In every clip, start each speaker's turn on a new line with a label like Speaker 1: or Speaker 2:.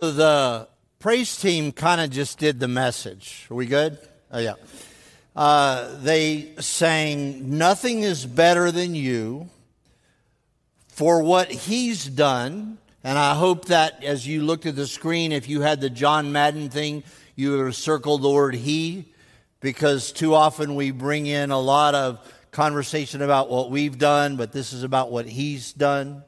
Speaker 1: The praise team kind of just did the message. Are we good? Oh, yeah. Uh, they sang, Nothing is better than you for what he's done. And I hope that as you looked at the screen, if you had the John Madden thing, you would have circled the word he, because too often we bring in a lot of conversation about what we've done, but this is about what he's done.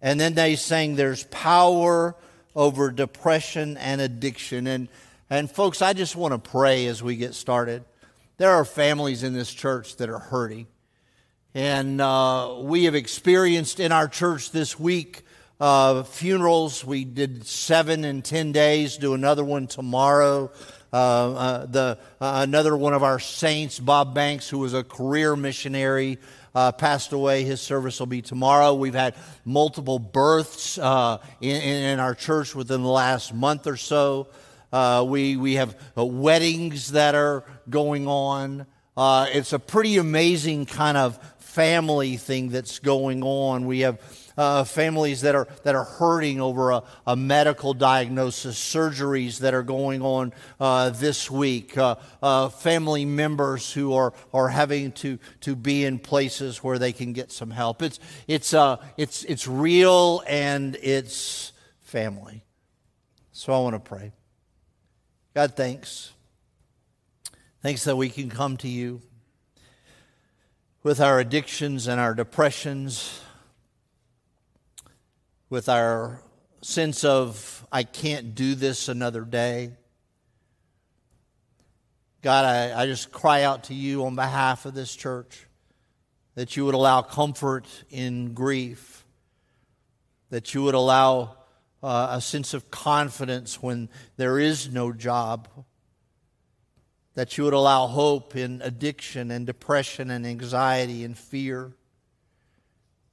Speaker 1: And then they sang, There's power over depression and addiction. And, and folks, I just want to pray as we get started. There are families in this church that are hurting. And uh, we have experienced in our church this week uh, funerals. We did seven in 10 days, do another one tomorrow. Uh, uh the, uh, another one of our saints, Bob Banks, who was a career missionary, uh, passed away. His service will be tomorrow. We've had multiple births uh, in, in, our church within the last month or so. Uh, we, we have uh, weddings that are going on. Uh, it's a pretty amazing kind of family thing that's going on. We have uh, families that are, that are hurting over a, a, medical diagnosis, surgeries that are going on uh, this week, uh, uh, family members who are, are having to, to be in places where they can get some help. It's, it's, uh, it's, it's real and it's family. So I want to pray. God, thanks. Thanks that we can come to you with our addictions and our depressions with our sense of, I can't do this another day. God, I, I just cry out to you on behalf of this church that you would allow comfort in grief, that you would allow uh, a sense of confidence when there is no job, that you would allow hope in addiction and depression and anxiety and fear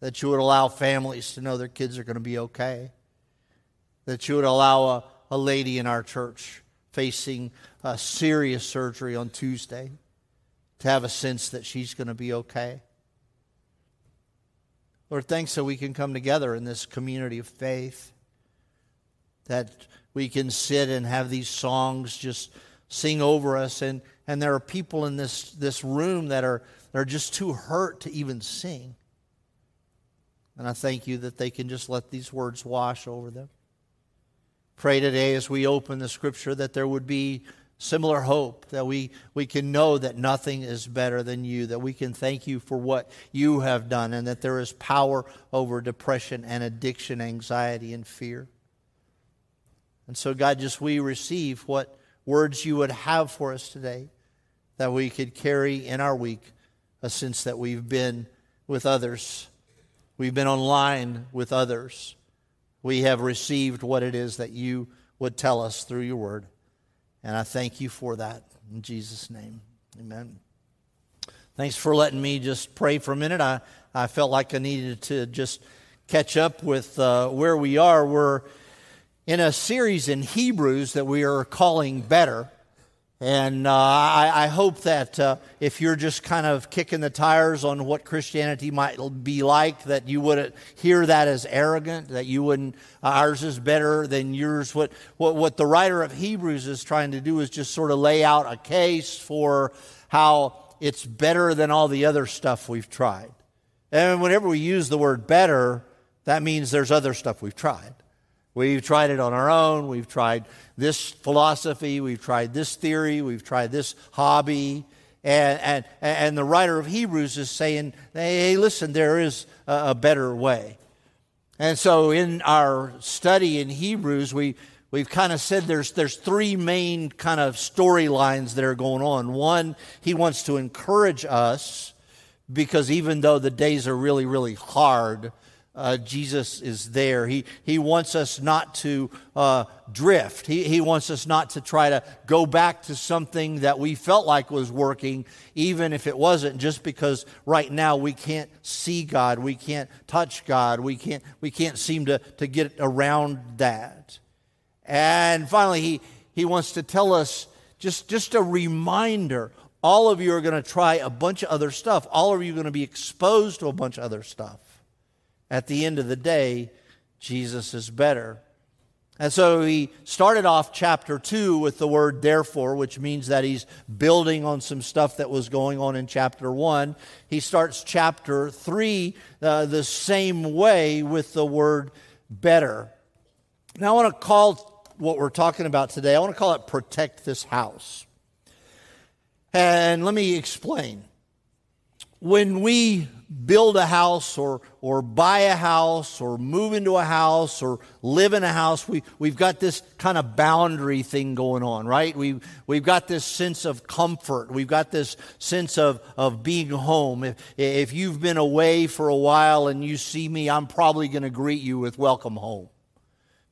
Speaker 1: that you would allow families to know their kids are going to be okay, that you would allow a, a lady in our church facing a serious surgery on Tuesday to have a sense that she's going to be okay. Lord, thanks that we can come together in this community of faith, that we can sit and have these songs just sing over us. And, and there are people in this, this room that are, that are just too hurt to even sing. And I thank you that they can just let these words wash over them. Pray today as we open the scripture that there would be similar hope, that we, we can know that nothing is better than you, that we can thank you for what you have done, and that there is power over depression and addiction, anxiety, and fear. And so, God, just we receive what words you would have for us today, that we could carry in our week a sense that we've been with others We've been online with others. We have received what it is that you would tell us through your word. And I thank you for that. In Jesus' name, amen. Thanks for letting me just pray for a minute. I, I felt like I needed to just catch up with uh, where we are. We're in a series in Hebrews that we are calling Better. And uh, I, I, hope that uh, if you're just kind of kicking the tires on what Christianity might be like, that you wouldn't hear that as arrogant, that you wouldn't, uh, ours is better than yours. What, what, what the writer of Hebrews is trying to do is just sort of lay out a case for how it's better than all the other stuff we've tried. And whenever we use the word better, that means there's other stuff we've tried. We've tried it on our own. We've tried this philosophy. We've tried this theory. We've tried this hobby. And, and, and the writer of Hebrews is saying, hey, listen, there is a, a better way. And so in our study in Hebrews, we, we've kind of said there's, there's three main kind of storylines that are going on. One, he wants to encourage us because even though the days are really, really hard, uh, Jesus is there. He, he wants us not to uh, drift. He, he wants us not to try to go back to something that we felt like was working, even if it wasn't, just because right now we can't see God, we can't touch God, we can't, we can't seem to, to get around that. And finally, he, he wants to tell us just, just a reminder all of you are going to try a bunch of other stuff, all of you are going to be exposed to a bunch of other stuff. At the end of the day, Jesus is better. And so he started off chapter 2 with the word therefore, which means that he's building on some stuff that was going on in chapter 1. He starts chapter 3 uh, the same way with the word better. Now, I want to call what we're talking about today, I want to call it protect this house. And let me explain. When we build a house or, or buy a house or move into a house or live in a house, we, we've got this kind of boundary thing going on, right? We've, we've got this sense of comfort. We've got this sense of, of being home. If, if you've been away for a while and you see me, I'm probably going to greet you with welcome home.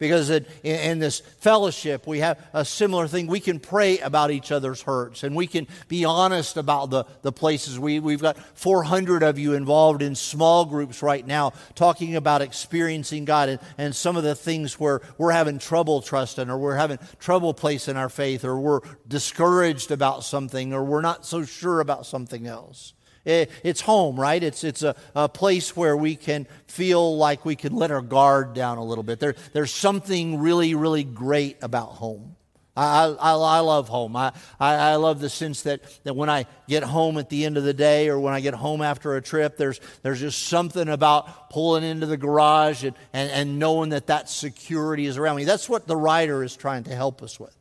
Speaker 1: Because in, this fellowship, we have a similar thing. We can pray about each other's hurts and we can be honest about the, the places. We, we've got 400 of you involved in small groups right now talking about experiencing God and, and some of the things where we're having trouble trusting or we're having trouble placing our faith or we're discouraged about something or we're not so sure about something else. It's home, right? It's, it's a, a place where we can feel like we can let our guard down a little bit. There, there's something really, really great about home. I, I, I, love home. I, I, love the sense that, that when I get home at the end of the day or when I get home after a trip, there's, there's just something about pulling into the garage and, and, and knowing that that security is around me. That's what the writer is trying to help us with.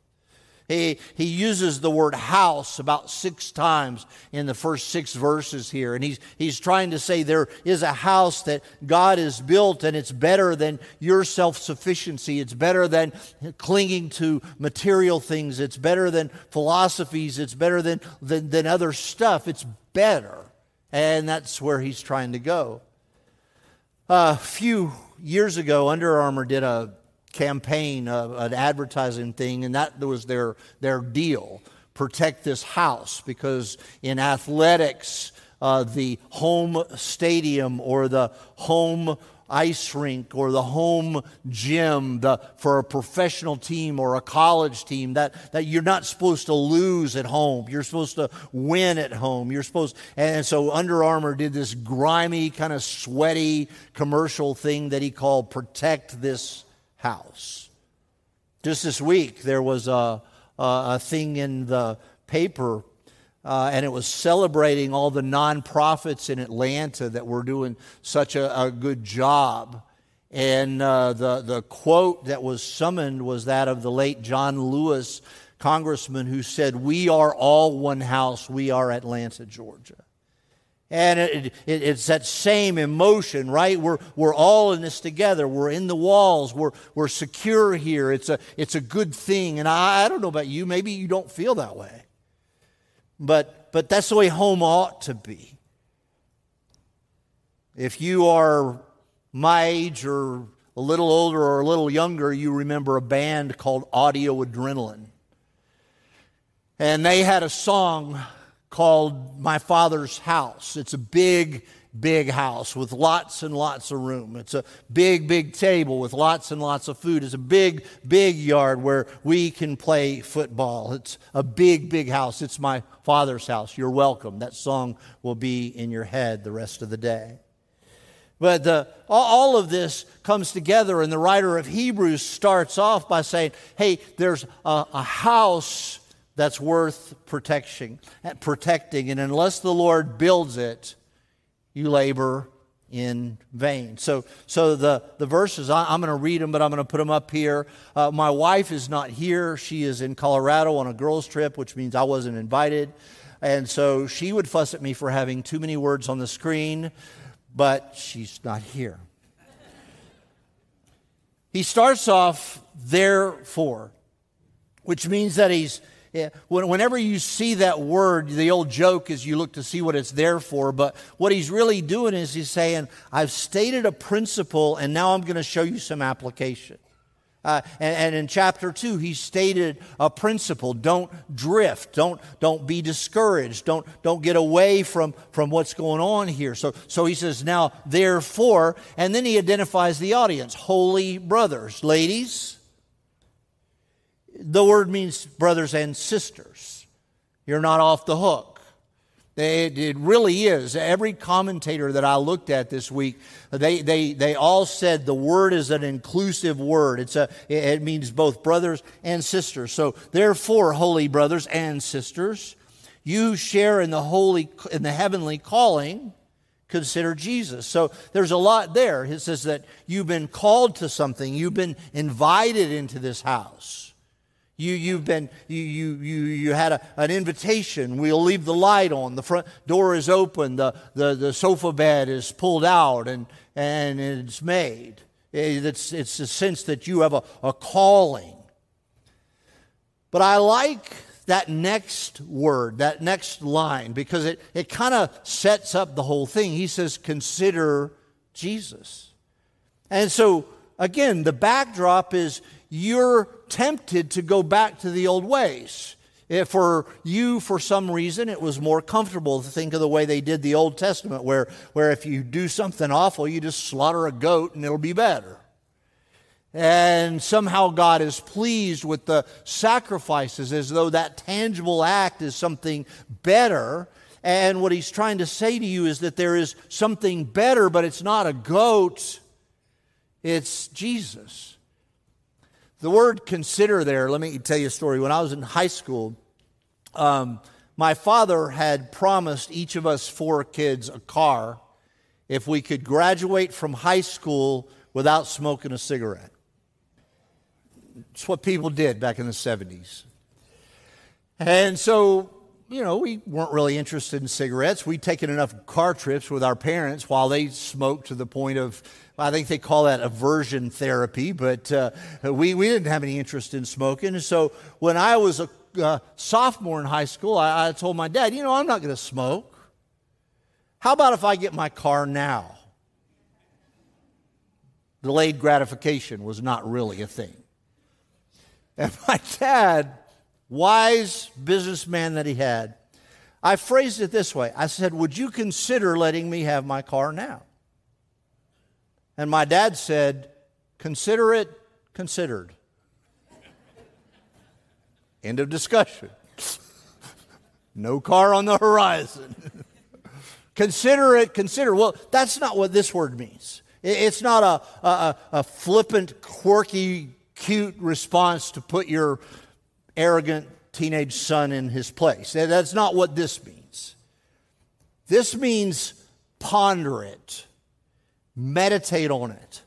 Speaker 1: He, he uses the word house about six times in the first six verses here. And he's, he's trying to say there is a house that God has built, and it's better than your self sufficiency. It's better than clinging to material things. It's better than philosophies. It's better than, than, than other stuff. It's better. And that's where he's trying to go. A few years ago, Under Armour did a campaign, uh, an advertising thing, and that was their, their deal. Protect this house because in athletics, uh, the home stadium or the home ice rink or the home gym the, for a professional team or a college team that, that you're not supposed to lose at home. You're supposed to win at home. You're supposed, and so Under Armour did this grimy, kind of sweaty commercial thing that he called Protect This house. Just this week, there was a, a, thing in the paper, uh, and it was celebrating all the nonprofits in Atlanta that were doing such a, a good job. And uh, the, the quote that was summoned was that of the late John Lewis, congressman, who said, We are all one house. We are Atlanta, Georgia. And it, it, it's that same emotion, right? We're, we're all in this together. We're in the walls. We're, we're secure here. It's a, it's a good thing. And I, I don't know about you. Maybe you don't feel that way. But, but that's the way home ought to be. If you are my age or a little older or a little younger, you remember a band called Audio Adrenaline. And they had a song called My Father's House. It's a big, big house with lots and lots of room. It's a big, big table with lots and lots of food. It's a big, big yard where we can play football. It's a big, big house. It's my father's house. You're welcome. That song will be in your head the rest of the day. But the, all of this comes together, and the writer of Hebrews starts off by saying, Hey, there's a, a house that's worth protection, protecting. And unless the Lord builds it, you labor in vain. So, so the, the verses, I, am going to read them, but I'm going to put them up here. Uh, my wife is not here. She is in Colorado on a girls' trip, which means I wasn't invited. And so she would fuss at me for having too many words on the screen, but she's not here. he starts off, therefore, which means that he's whenever you see that word, the old joke is you look to see what it's there for. But what he's really doing is he's saying, I've stated a principle and now I'm going to show you some application. Uh, and, and, in chapter 2, he stated a principle don't drift, don't, don't be discouraged, don't, don't get away from, from what's going on here. So, so he says, Now, therefore, and then he identifies the audience holy brothers. Ladies, the word means brothers and sisters. You're not off the hook. It, it really is. Every commentator that I looked at this week, they, they, they all said the word is an inclusive word. It's a, it means both brothers and sisters. So, therefore, holy brothers and sisters, you share in the holy, in the heavenly calling consider Jesus. So there's a lot there. It says that you've been called to something, you've been invited into this house. You, you've been, you, you, you, you had a, an invitation. We'll leave the light on. The front door is open. The, the, the sofa bed is pulled out and, and it's made. It's, it's a sense that you have a, a calling. But I like that next word, that next line, because it, it kind of sets up the whole thing. He says, Consider Jesus. And so, again, the backdrop is you're tempted to go back to the old ways. If for you, for some reason, it was more comfortable to think of the way they did the Old Testament, where, where if you do something awful, you just slaughter a goat and it'll be better. And somehow God is pleased with the sacrifices as though that tangible act is something better. And what he's trying to say to you is that there is something better, but it's not a goat, it's Jesus. The word consider there, let me tell you a story. When I was in high school, um, my father had promised each of us four kids a car if we could graduate from high school without smoking a cigarette. It's what people did back in the 70s. And so, you know, we weren't really interested in cigarettes. We'd taken enough car trips with our parents while they smoked to the point of I think they call that aversion therapy, but uh, we, we didn't have any interest in smoking. And so when I was a uh, sophomore in high school, I, I told my dad, you know, I'm not going to smoke. How about if I get my car now? Delayed gratification was not really a thing. And my dad, wise businessman that he had, I phrased it this way I said, Would you consider letting me have my car now? And my dad said, Consider it considered. End of discussion. no car on the horizon. consider it, consider. Well, that's not what this word means. It's not a, a, a flippant, quirky, cute response to put your arrogant teenage son in his place. That's not what this means. This means ponder it Meditate on it.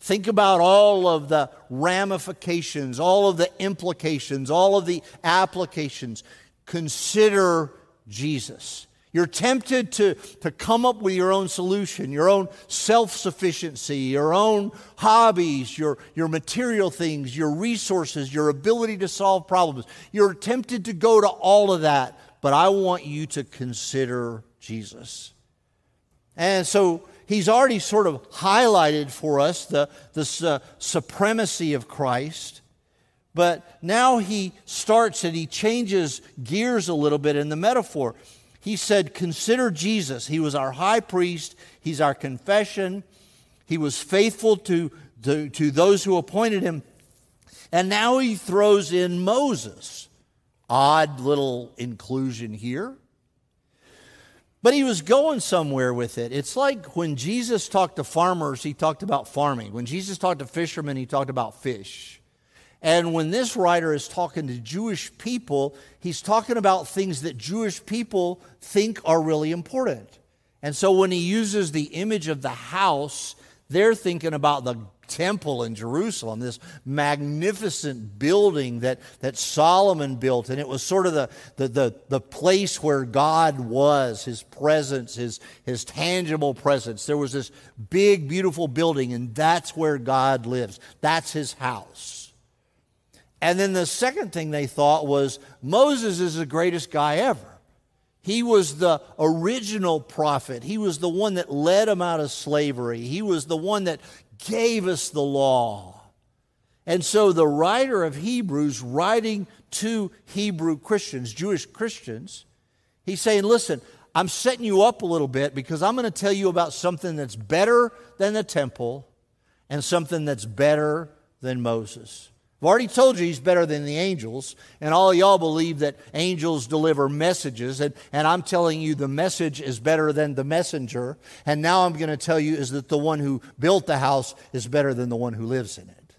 Speaker 1: Think about all of the ramifications, all of the implications, all of the applications. Consider Jesus. You're tempted to, to come up with your own solution, your own self sufficiency, your own hobbies, your, your material things, your resources, your ability to solve problems. You're tempted to go to all of that, but I want you to consider Jesus. And so he's already sort of highlighted for us the, the uh, supremacy of Christ. But now he starts and he changes gears a little bit in the metaphor. He said, Consider Jesus. He was our high priest, he's our confession, he was faithful to, to, to those who appointed him. And now he throws in Moses. Odd little inclusion here. But he was going somewhere with it. It's like when Jesus talked to farmers, he talked about farming. When Jesus talked to fishermen, he talked about fish. And when this writer is talking to Jewish people, he's talking about things that Jewish people think are really important. And so when he uses the image of the house, they're thinking about the temple in Jerusalem, this magnificent building that, that Solomon built. And it was sort of the, the, the, the, place where God was, his presence, his, his tangible presence. There was this big, beautiful building, and that's where God lives. That's his house. And then the second thing they thought was Moses is the greatest guy ever. He was the original prophet. He was the one that led them out of slavery. He was the one that gave us the law. And so the writer of Hebrews, writing to Hebrew Christians, Jewish Christians, he's saying, listen, I'm setting you up a little bit because I'm going to tell you about something that's better than the temple and something that's better than Moses. I've already told you he's better than the angels, and all y'all believe that angels deliver messages, and, and I'm telling you the message is better than the messenger. And now I'm going to tell you is that the one who built the house is better than the one who lives in it.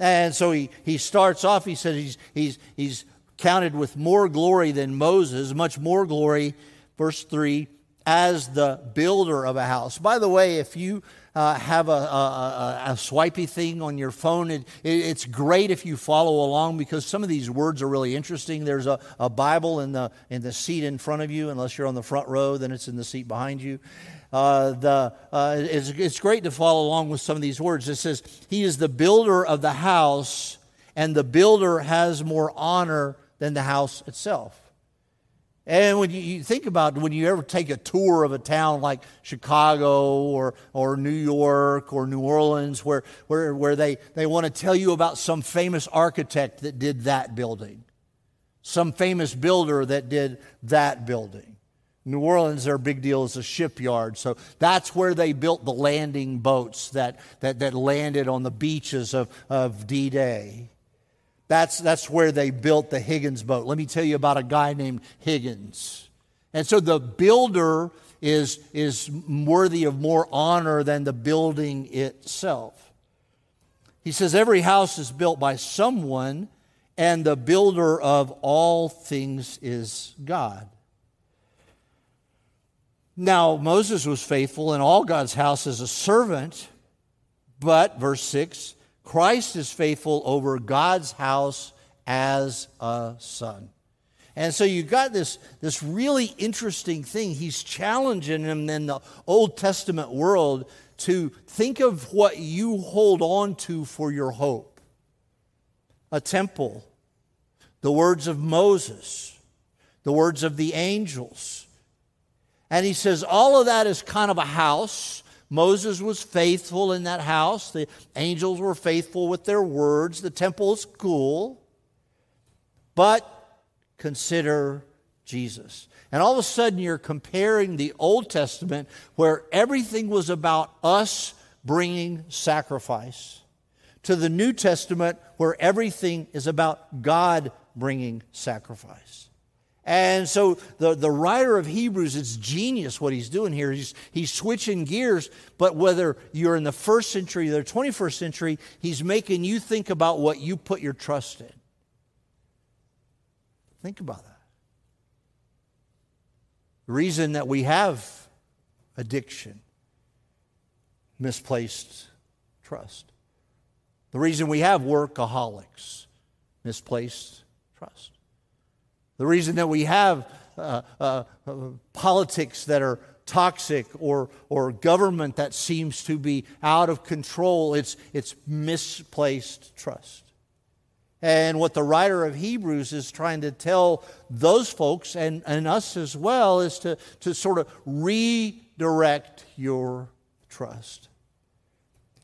Speaker 1: And so he, he starts off, he says he's, he's, he's counted with more glory than Moses, much more glory, verse 3, as the builder of a house. By the way, if you uh, have a, a, a, swipey thing on your phone. It, it, it's great if you follow along because some of these words are really interesting. There's a, a Bible in the, in the seat in front of you. Unless you're on the front row, then it's in the seat behind you. Uh, the, uh, it's, it's great to follow along with some of these words. It says, He is the builder of the house, and the builder has more honor than the house itself. And when you think about when you ever take a tour of a town like Chicago or, or New York or New Orleans, where, where, where they, they want to tell you about some famous architect that did that building, some famous builder that did that building. New Orleans, their big deal is a shipyard. So that's where they built the landing boats that, that, that landed on the beaches of, of D Day. That's, that's where they built the Higgins boat. Let me tell you about a guy named Higgins. And so the builder is, is worthy of more honor than the building itself. He says, Every house is built by someone, and the builder of all things is God. Now, Moses was faithful in all God's house as a servant, but, verse 6, Christ is faithful over God's house as a son. And so you got this, this really interesting thing. He's challenging them in the Old Testament world to think of what you hold on to for your hope a temple, the words of Moses, the words of the angels. And he says all of that is kind of a house Moses was faithful in that house. The angels were faithful with their words. The temple is cool. But consider Jesus. And all of a sudden, you're comparing the Old Testament, where everything was about us bringing sacrifice, to the New Testament, where everything is about God bringing sacrifice. And so the, the writer of Hebrews, it's genius what he's doing here. He's, he's switching gears, but whether you're in the first century or the 21st century, he's making you think about what you put your trust in. Think about that. The reason that we have addiction, misplaced trust. The reason we have workaholics, misplaced trust. The reason that we have uh, uh, politics that are toxic or, or government that seems to be out of control, it's, it's misplaced trust. And what the writer of Hebrews is trying to tell those folks and, and us as well is to, to sort of redirect your trust.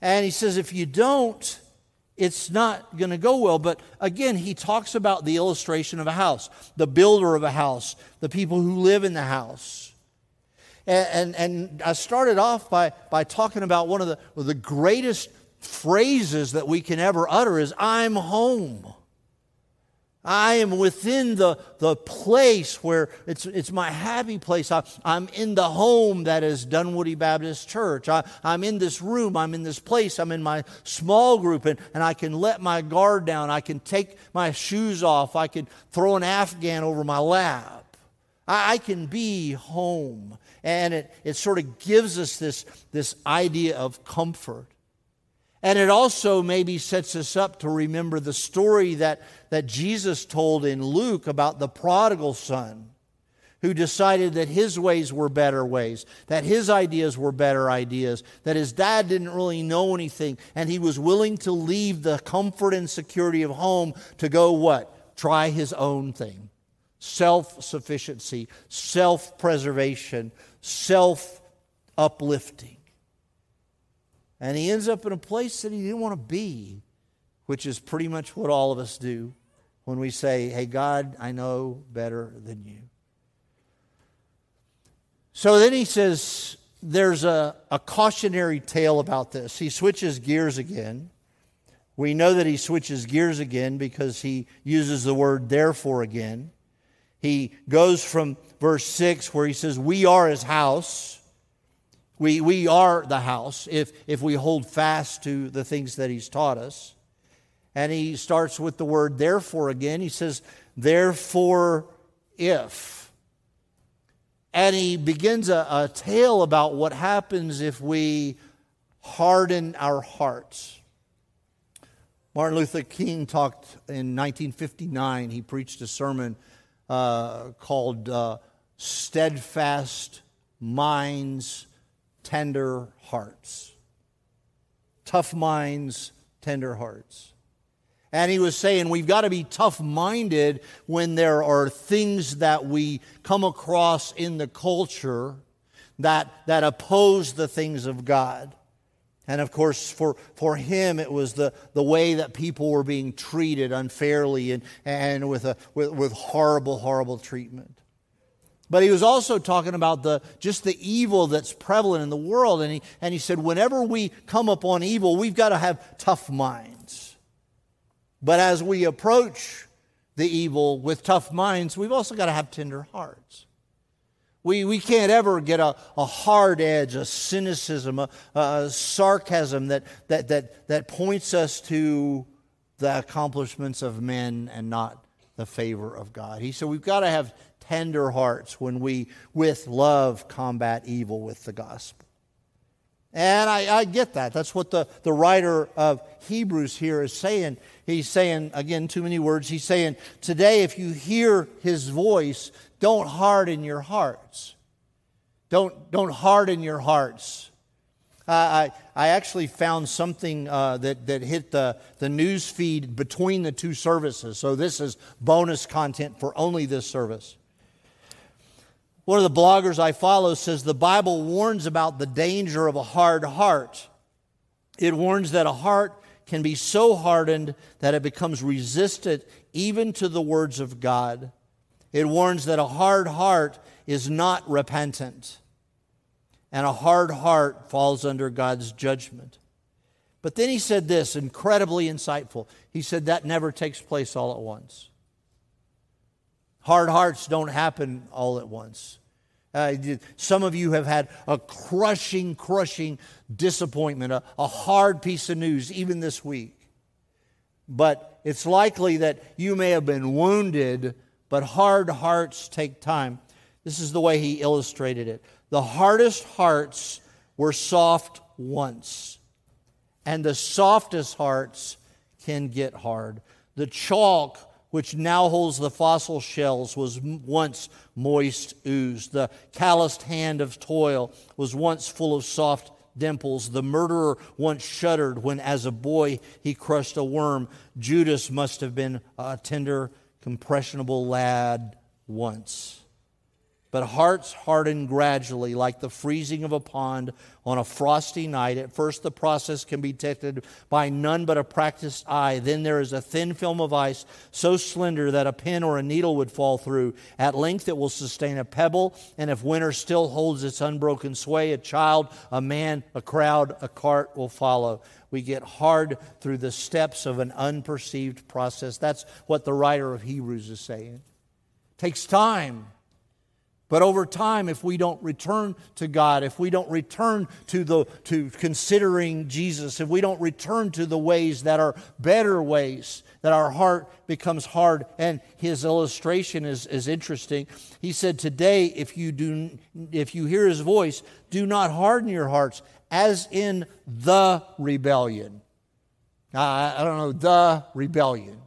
Speaker 1: And he says, if you don't, it's not going to go well. But again, he talks about the illustration of a house, the builder of a house, the people who live in the house. And, and, and I started off by, by talking about one of the, the greatest phrases that we can ever utter is, I'm home. I am within the, the place where it's, it's my happy place. I, am in the home that is Dunwoody Baptist Church. I, I'm in this room. I'm in this place. I'm in my small group, and, and I can let my guard down. I can take my shoes off. I can throw an Afghan over my lap. I, I can be home. And it, it sort of gives us this, this idea of comfort. And it also maybe sets us up to remember the story that, that Jesus told in Luke about the prodigal son who decided that his ways were better ways, that his ideas were better ideas, that his dad didn't really know anything, and he was willing to leave the comfort and security of home to go what? Try his own thing. Self sufficiency, self preservation, self uplifting. And he ends up in a place that he didn't want to be, which is pretty much what all of us do when we say, Hey, God, I know better than you. So then he says, There's a, a cautionary tale about this. He switches gears again. We know that he switches gears again because he uses the word therefore again. He goes from verse 6 where he says, We are his house. We, we are the house if, if we hold fast to the things that he's taught us. And he starts with the word therefore again. He says, Therefore, if. And he begins a, a tale about what happens if we harden our hearts. Martin Luther King talked in 1959, he preached a sermon uh, called uh, Steadfast Minds, Tender Hearts. Tough minds, tender hearts. And he was saying we've got to be tough minded when there are things that we come across in the culture that, that oppose the things of God. And of course, for, for him, it was the, the way that people were being treated unfairly and, and with, a, with, with horrible, horrible treatment. But he was also talking about the, just the evil that's prevalent in the world. And he, and he said, whenever we come upon evil, we've got to have tough minds. But as we approach the evil with tough minds, we've also got to have tender hearts. We, we can't ever get a, a hard edge, a cynicism, a, a sarcasm that, that, that, that points us to the accomplishments of men and not the favor of God. He said we've got to have tender hearts when we, with love, combat evil with the gospel. And I, I, get that. That's what the, the writer of Hebrews here is saying. He's saying, again, too many words. He's saying, today, if you hear his voice, don't harden your hearts. Don't, don't harden your hearts. I, I actually found something uh, that, that hit the, the news feed between the two services. So this is bonus content for only this service. One of the bloggers I follow says the Bible warns about the danger of a hard heart. It warns that a heart can be so hardened that it becomes resistant even to the words of God. It warns that a hard heart is not repentant, and a hard heart falls under God's judgment. But then he said this, incredibly insightful. He said that never takes place all at once. Hard hearts don't happen all at once. Uh, some of you have had a crushing, crushing disappointment, a, a hard piece of news, even this week. But it's likely that you may have been wounded but hard hearts take time. This is the way he illustrated it. The hardest hearts were soft once, and the softest hearts can get hard. The chalk, which now holds the fossil shells, was once moist ooze. The calloused hand of toil was once full of soft dimples. The murderer once shuddered when, as a boy, he crushed a worm. Judas must have been a tender compressionable lad once. But hearts harden gradually, like the freezing of a pond on a frosty night. At first, the process can be detected by none but a practiced eye. Then there is a thin film of ice so slender that a pin or a needle would fall through. At length, it will sustain a pebble, and if winter still holds its unbroken sway, a child, a man, a crowd, a cart will follow. We get hard through the steps of an unperceived process. That's what the writer of Hebrews is saying. It takes time. But over time, if we don't return to God, if we don't return to, the, to considering Jesus, if we don't return to the ways that are better ways, that our heart becomes hard. And his illustration is, is interesting. He said, Today, if you, do, if you hear his voice, do not harden your hearts, as in the rebellion. I, I don't know, the rebellion.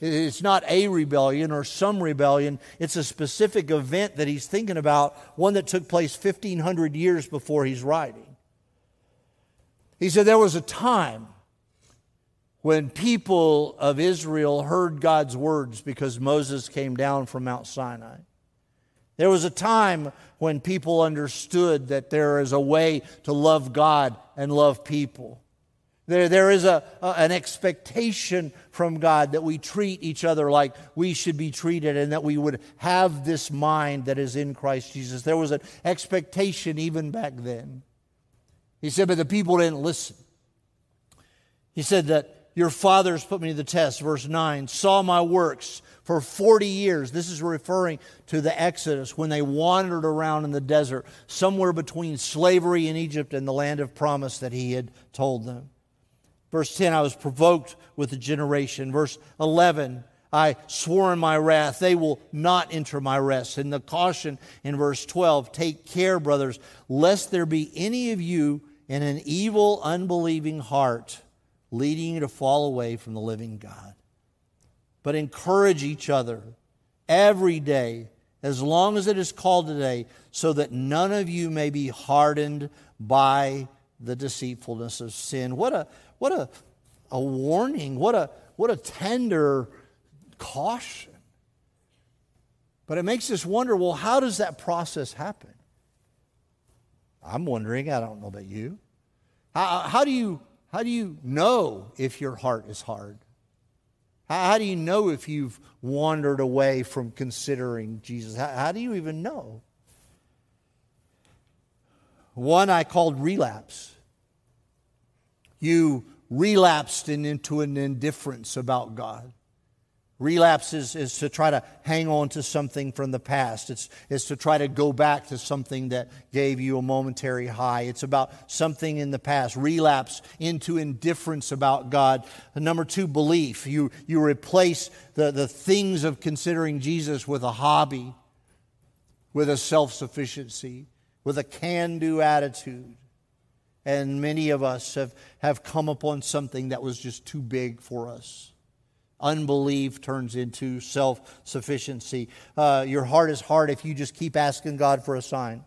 Speaker 1: It's not a rebellion or some rebellion. It's a specific event that he's thinking about, one that took place 1,500 years before he's writing. He said there was a time when people of Israel heard God's words because Moses came down from Mount Sinai. There was a time when people understood that there is a way to love God and love people. There, there is a, a, an expectation from God that we treat each other like we should be treated and that we would have this mind that is in Christ Jesus. There was an expectation even back then. He said, but the people didn't listen. He said that your fathers put me to the test, verse 9, saw my works for 40 years. This is referring to the Exodus when they wandered around in the desert, somewhere between slavery in Egypt and the land of promise that he had told them. Verse 10, I was provoked with the generation. Verse 11, I swore in my wrath, they will not enter my rest. And the caution in verse 12 take care, brothers, lest there be any of you in an evil, unbelieving heart leading you to fall away from the living God. But encourage each other every day, as long as it is called today, so that none of you may be hardened by the deceitfulness of sin. What a, what a, a warning, what a, what a tender caution. But it makes us wonder well, how does that process happen? I'm wondering, I don't know about you. How, how, do, you, how do you know if your heart is hard? How, how do you know if you've wandered away from considering Jesus? How, how do you even know? One I called relapse. You relapsed into an indifference about God. Relapse is, is to try to hang on to something from the past. It's, it's to try to go back to something that gave you a momentary high. It's about something in the past. Relapse into indifference about God. Number two, belief. You, you replace the, the things of considering Jesus with a hobby, with a self sufficiency, with a can do attitude. And many of us have, have come upon something that was just too big for us. Unbelief turns into self sufficiency. Uh, your heart is hard if you just keep asking God for a sign.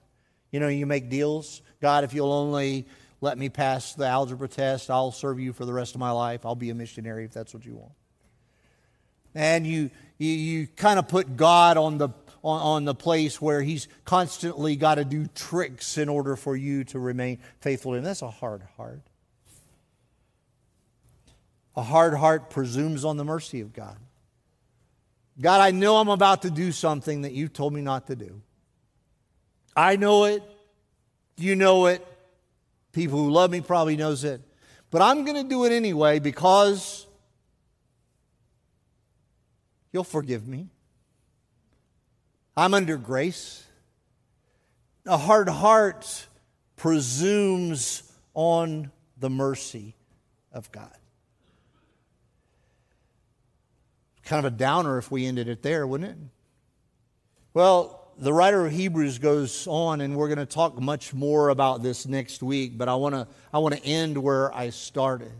Speaker 1: You know, you make deals. God, if you'll only let me pass the algebra test, I'll serve you for the rest of my life. I'll be a missionary if that's what you want. And you, you, you kind of put God on the, on, on the place where He's constantly got to do tricks in order for you to remain faithful to Him. That's a hard heart. A hard heart presumes on the mercy of God. God, I know I'm about to do something that you told me not to do. I know it. You know it. People who love me probably knows it. But I'm going to do it anyway because you'll forgive me. I'm under grace. A hard heart presumes on the mercy of God. kind of a downer if we ended it there, wouldn't it? Well, the writer of Hebrews goes on, and we're going to talk much more about this next week, but I want to I want to end where I started.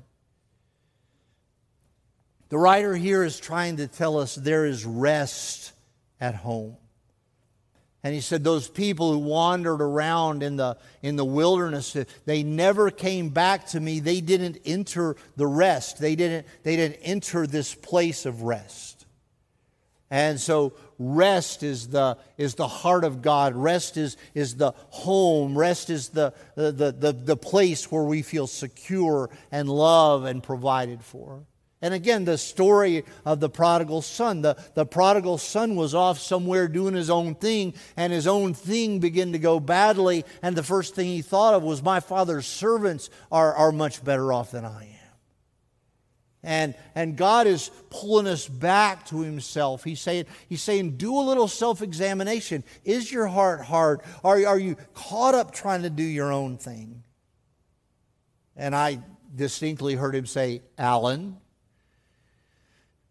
Speaker 1: The writer here is trying to tell us there is rest at home. And he said those people who wandered around in the, in the wilderness, they never came back to me. They didn't enter the rest. They didn't, they didn't enter this place of rest. And so rest is the, is the heart of God. Rest is, is the home. Rest is the, the, the, the place where we feel secure and loved and provided for. And again, the story of the prodigal son. The, the prodigal son was off somewhere doing his own thing, and his own thing began to go badly. And the first thing he thought of was, My father's servants are, are much better off than I am. And, and God is pulling us back to Himself. He's saying, he's saying do a little self examination. Is your heart hard? Are, are you caught up trying to do your own thing? And I distinctly heard him say, Allen,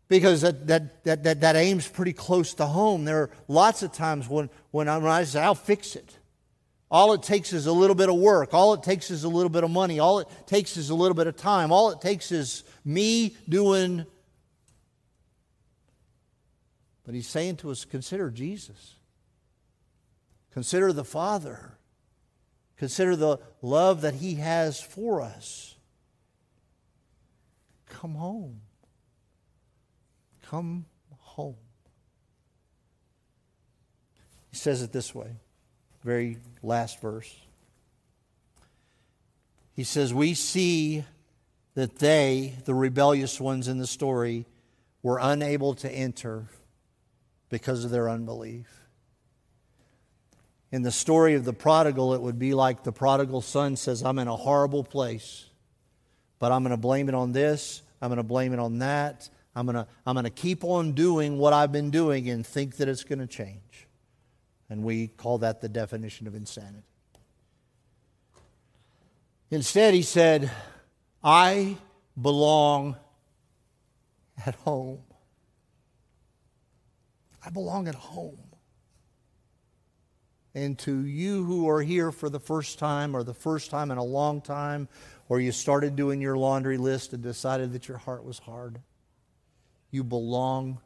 Speaker 1: because that, that, that, that, that aims pretty close to home. There are lots of times when, when, I, when I say, I'll fix it. All it takes is a little bit of work. All it takes is a little bit of money. All it takes is a little bit of time. All it takes is me doing. But he's saying to us consider Jesus, consider the Father, consider the love that he has for us. Come home. Come home. He says it this way, very last verse. He says, We see that they, the rebellious ones in the story, were unable to enter because of their unbelief. In the story of the prodigal, it would be like the prodigal son says, I'm in a horrible place, but I'm going to blame it on this I'm going to blame it on that. I'm going to I'm going to keep on doing what I've been doing and think that it's going to change. And we call that the definition of insanity. Instead, he said, I belong at home. I belong at home. And to you who are here for the first time or the first time in a long time, or you started doing your laundry list and decided that your heart was hard, you belong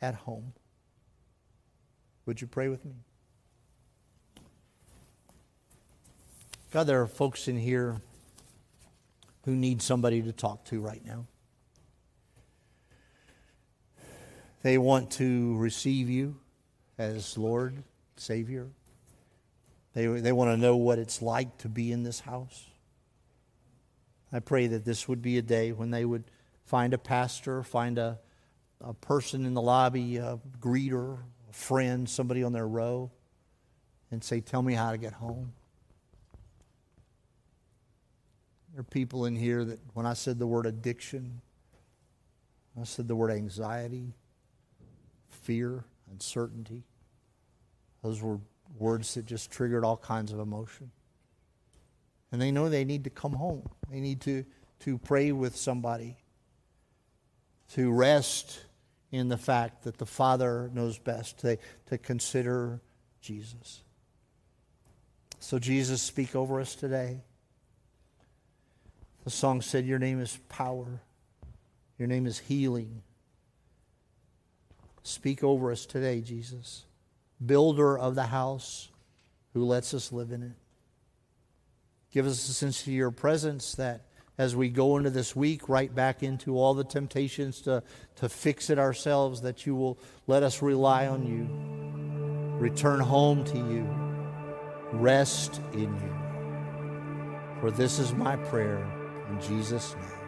Speaker 1: at home. Would you pray with me? God, there are folks in here who need somebody to talk to right now. They want to receive you as Lord, Savior. They, they want to know what it's like to be in this house. I pray that this would be a day when they would find a pastor, find a, a person in the lobby, a greeter, a friend, somebody on their row, and say, Tell me how to get home. There are people in here that when I said the word addiction, I said the word anxiety, fear, uncertainty. Those were words that just triggered all kinds of emotion. And they know they need to come home. They need to, to pray with somebody, to rest in the fact that the Father knows best, to, to consider Jesus. So, Jesus, speak over us today. The song said, Your name is power, your name is healing. Speak over us today, Jesus builder of the house who lets us live in it. Give us a sense of your presence that as we go into this week, right back into all the temptations to, to fix it ourselves, that you will let us rely on you, return home to you, rest in you. For this is my prayer in Jesus' name.